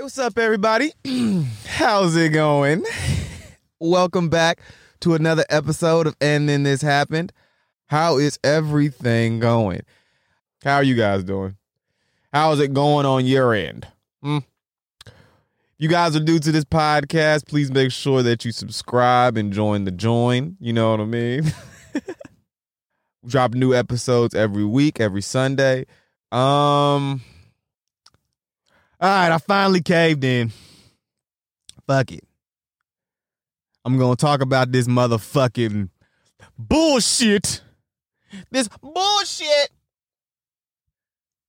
Hey, what's up, everybody? How's it going? Welcome back to another episode of And Then This Happened. How is everything going? How are you guys doing? How's it going on your end? Hmm? You guys are new to this podcast. Please make sure that you subscribe and join the join. You know what I mean? drop new episodes every week, every Sunday. Um, all right, I finally caved in. Fuck it. I'm going to talk about this motherfucking bullshit. This bullshit.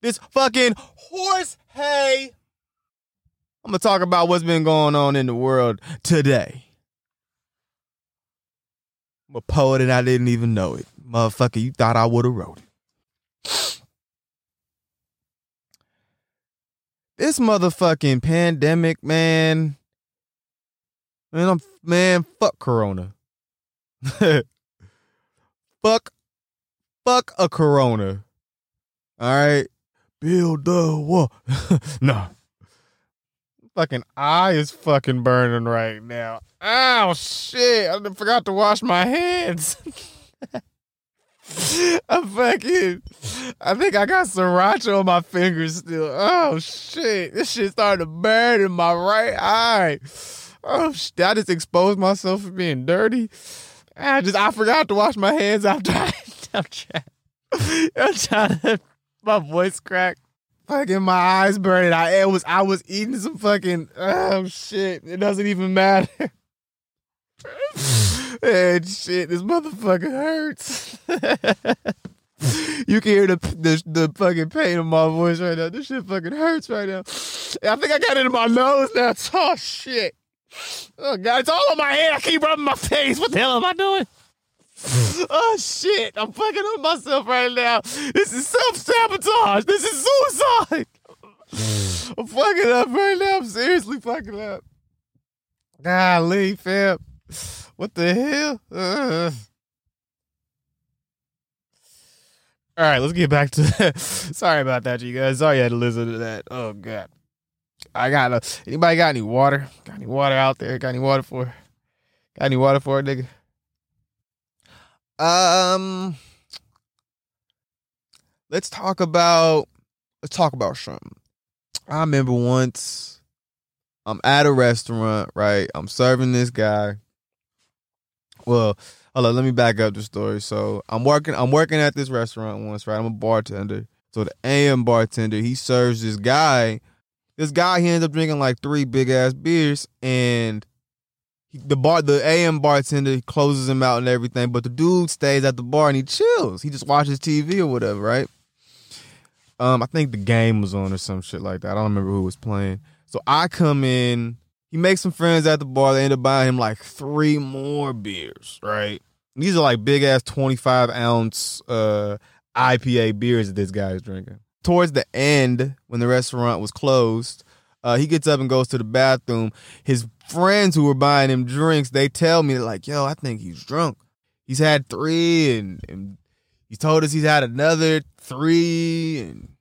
This fucking horse hay. I'm going to talk about what's been going on in the world today. I'm a poet and I didn't even know it. Motherfucker, you thought I would have wrote it. This motherfucking pandemic, man. Man, I'm man, fuck Corona. fuck, fuck a Corona. All right, build the wall. no, fucking eye is fucking burning right now. Ow, shit! I forgot to wash my hands. I fucking, I think I got sriracha on my fingers still. Oh shit, this shit started to burn in my right eye. Oh shit, I just exposed myself for being dirty. I just, I forgot to wash my hands after I, I'm trying, I'm trying to, my voice cracked. Fucking my eyes burning. I was, I was eating some fucking, oh shit, it doesn't even matter. and shit, this motherfucker hurts. you can hear the, the the fucking pain in my voice right now. This shit fucking hurts right now. I think I got it in my nose now. Oh shit. Oh god, it's all on my head. I keep rubbing my face. What the hell am I doing? oh shit, I'm fucking up myself right now. This is self-sabotage. This is suicide. I'm fucking up right now. I'm seriously fucking up. Golly, fam. What the hell? Uh. All right, let's get back to. Sorry about that, you guys. Sorry you had to listen to that. Oh god, I got. A, anybody got any water? Got any water out there? Got any water for? Got any water for nigga? Um, let's talk about. Let's talk about something. I remember once. I'm at a restaurant, right? I'm serving this guy. Well, hold on, let me back up the story. So I'm working I'm working at this restaurant once, right? I'm a bartender. So the AM bartender, he serves this guy. This guy he ends up drinking like three big ass beers and he, the bar the AM bartender closes him out and everything, but the dude stays at the bar and he chills. He just watches TV or whatever, right? Um, I think the game was on or some shit like that. I don't remember who was playing. So I come in, he makes some friends at the bar. They end up buying him like three more beers, right? These are like big ass 25 ounce uh, IPA beers that this guy is drinking. Towards the end, when the restaurant was closed, uh, he gets up and goes to the bathroom. His friends who were buying him drinks, they tell me, like, yo, I think he's drunk. He's had three and, and he told us he's had another three and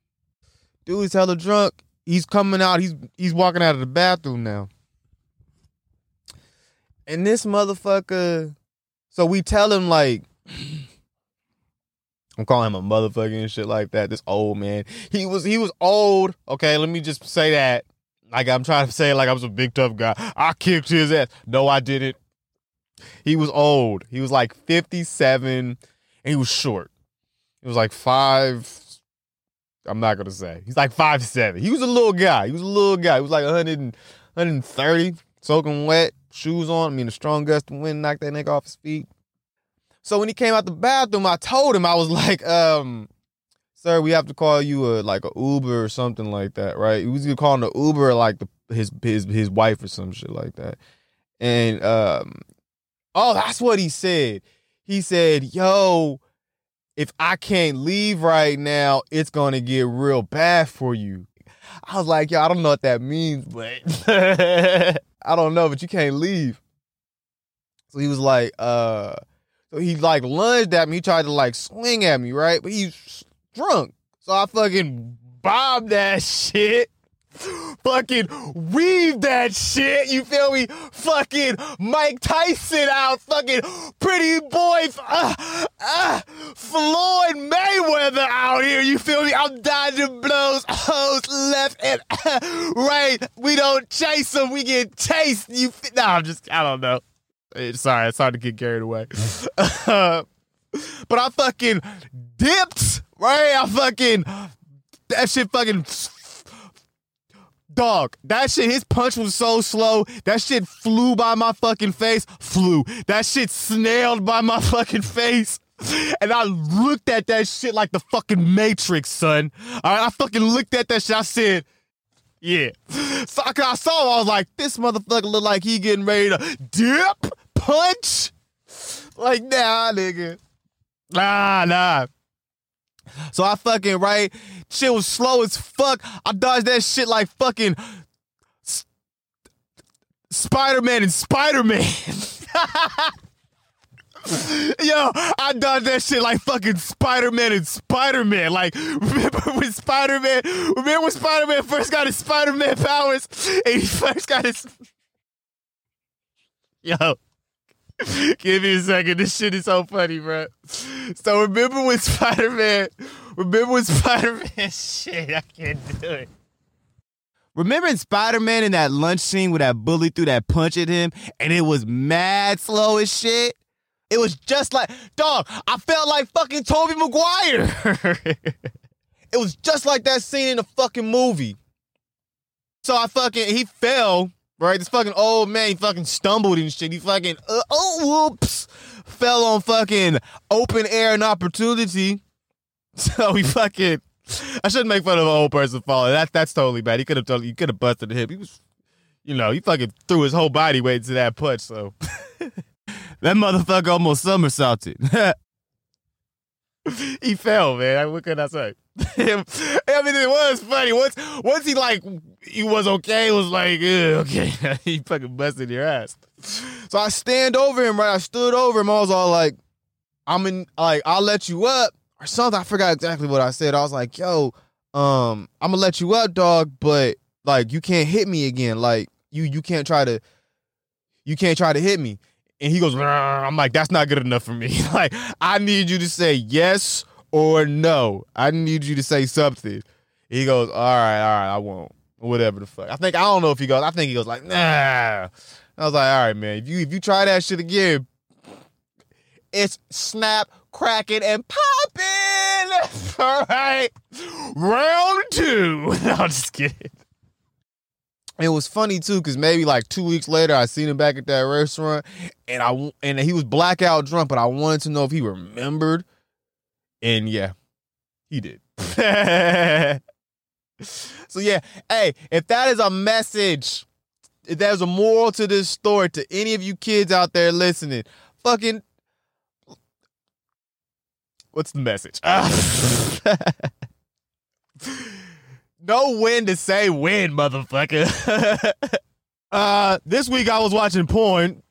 dude's hella drunk he's coming out. He's he's walking out of the bathroom now. And this motherfucker, so we tell him like, I'm calling him a motherfucker and shit like that. This old man, he was he was old. Okay, let me just say that. Like I'm trying to say, like I was a big tough guy. I kicked his ass. No, I didn't. He was old. He was like 57, and he was short. He was like five I'm not gonna say. He's like five seven. He was a little guy. He was a little guy. He was like 100 130, soaking wet, shoes on. I mean, the strong gust of wind knocked that nigga off his feet. So when he came out the bathroom, I told him I was like, um, "Sir, we have to call you a like a Uber or something like that, right?" He was gonna call him the Uber, like the his his his wife or some shit like that. And um, oh, that's what he said. He said, "Yo." if I can't leave right now, it's gonna get real bad for you. I was like, yo, I don't know what that means, but I don't know, but you can't leave. So he was like, uh, so he like lunged at me, he tried to like swing at me, right? But he's drunk. So I fucking bobbed that shit. Fucking weave that shit. You feel me? Fucking Mike Tyson out. Fucking pretty boy. Uh, uh, Floyd Mayweather out here. You feel me? I'm dodging blows, hoes left and uh, right. We don't chase them. We get chased. You. No, I'm just. I don't know. Sorry, it's hard to get carried away. but I fucking dipped. Right? I fucking. That shit fucking Dog, that shit, his punch was so slow. That shit flew by my fucking face. Flew. That shit snailed by my fucking face. And I looked at that shit like the fucking Matrix, son. All right, I fucking looked at that shit. I said, yeah. So I saw, I was like, this motherfucker look like he getting ready to dip, punch. Like, nah, nigga. Nah, nah. So I fucking right, shit was slow as fuck. I dodged that shit like fucking Spider Man and Spider Man. Yo, I dodged that shit like fucking Spider Man and Spider Man. Like, remember when Spider Man? Remember when Spider Man first got his Spider Man powers and he first got his. Yo, Give me a second. This shit is so funny, bro. So remember when Spider Man? Remember when Spider Man? Shit, I can't do it. Remember in Spider Man in that lunch scene where that bully threw that punch at him and it was mad slow as shit? It was just like, dog, I felt like fucking Tobey Maguire. it was just like that scene in the fucking movie. So I fucking, he fell right? This fucking old man, he fucking stumbled and shit. He fucking, uh, oh, whoops, fell on fucking open air and opportunity. So he fucking, I shouldn't make fun of an old person falling. That that's totally bad. He could have totally, he could have busted him. He was, you know, he fucking threw his whole body weight into that punch. So that motherfucker almost somersaulted. he fell, man. What can I say? I mean, it was funny. Once, once he like, he was okay. It was like, okay, he fucking busted your ass. So I stand over him, right? I stood over him. I was all like, I'm in, like, I'll let you up or something. I forgot exactly what I said. I was like, yo, um, I'm gonna let you up, dog, but like, you can't hit me again. Like, you, you can't try to, you can't try to hit me. And he goes, I'm like, that's not good enough for me. like, I need you to say yes or no. I need you to say something. He goes, all right, all right, I won't. Whatever the fuck. I think I don't know if he goes. I think he goes like, nah. I was like, all right, man. If you if you try that shit again, it's snap, cracking, and popping. all right, round two. no, I'm just kidding. It was funny too, because maybe like two weeks later, I seen him back at that restaurant, and I and he was blackout drunk, but I wanted to know if he remembered and yeah, he did. so yeah, hey, if that is a message, if there's a moral to this story to any of you kids out there listening, fucking what's the message? know when to say when, motherfucker. uh, this week I was watching porn.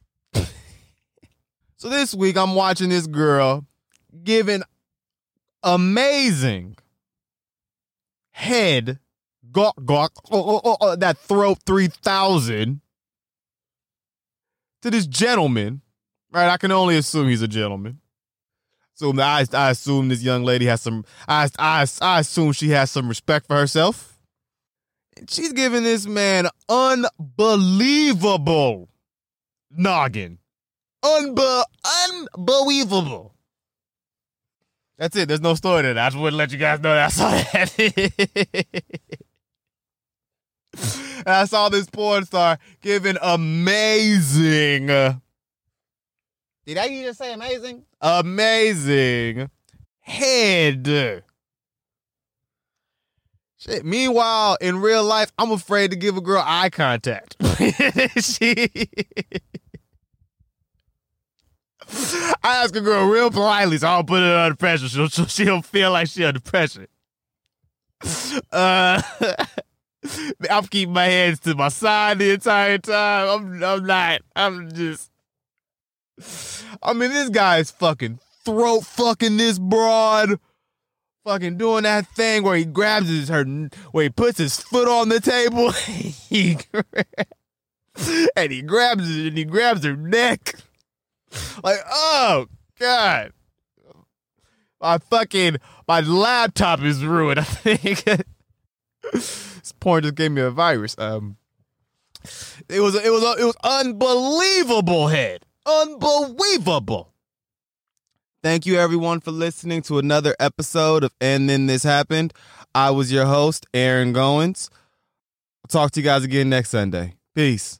so this week I'm watching this girl giving amazing head gawk gawk oh, oh, oh, oh that throat 3000 to this gentleman right i can only assume he's a gentleman I, I assume this young lady has some I, I, I assume she has some respect for herself and she's giving this man unbelievable noggin Unbe- unbelievable that's it. There's no story to that. I just wouldn't let you guys know that I saw that. I saw this porn star giving amazing. Did I just say amazing? Amazing head. Shit. Meanwhile, in real life, I'm afraid to give a girl eye contact. she I ask a girl real politely, so I'll put her under pressure. She'll, she'll, she'll feel like she's under pressure. Uh, I'm keeping my hands to my side the entire time. I'm, I'm not. I'm just. I mean, this guy is fucking throat fucking this broad fucking doing that thing where he grabs his her where he puts his foot on the table. he and he grabs it and he grabs her neck. Like, oh God. My fucking my laptop is ruined, I think. this porn just gave me a virus. Um it was it was it was unbelievable head. Unbelievable. Thank you everyone for listening to another episode of And Then This Happened. I was your host, Aaron Goins. I'll talk to you guys again next Sunday. Peace.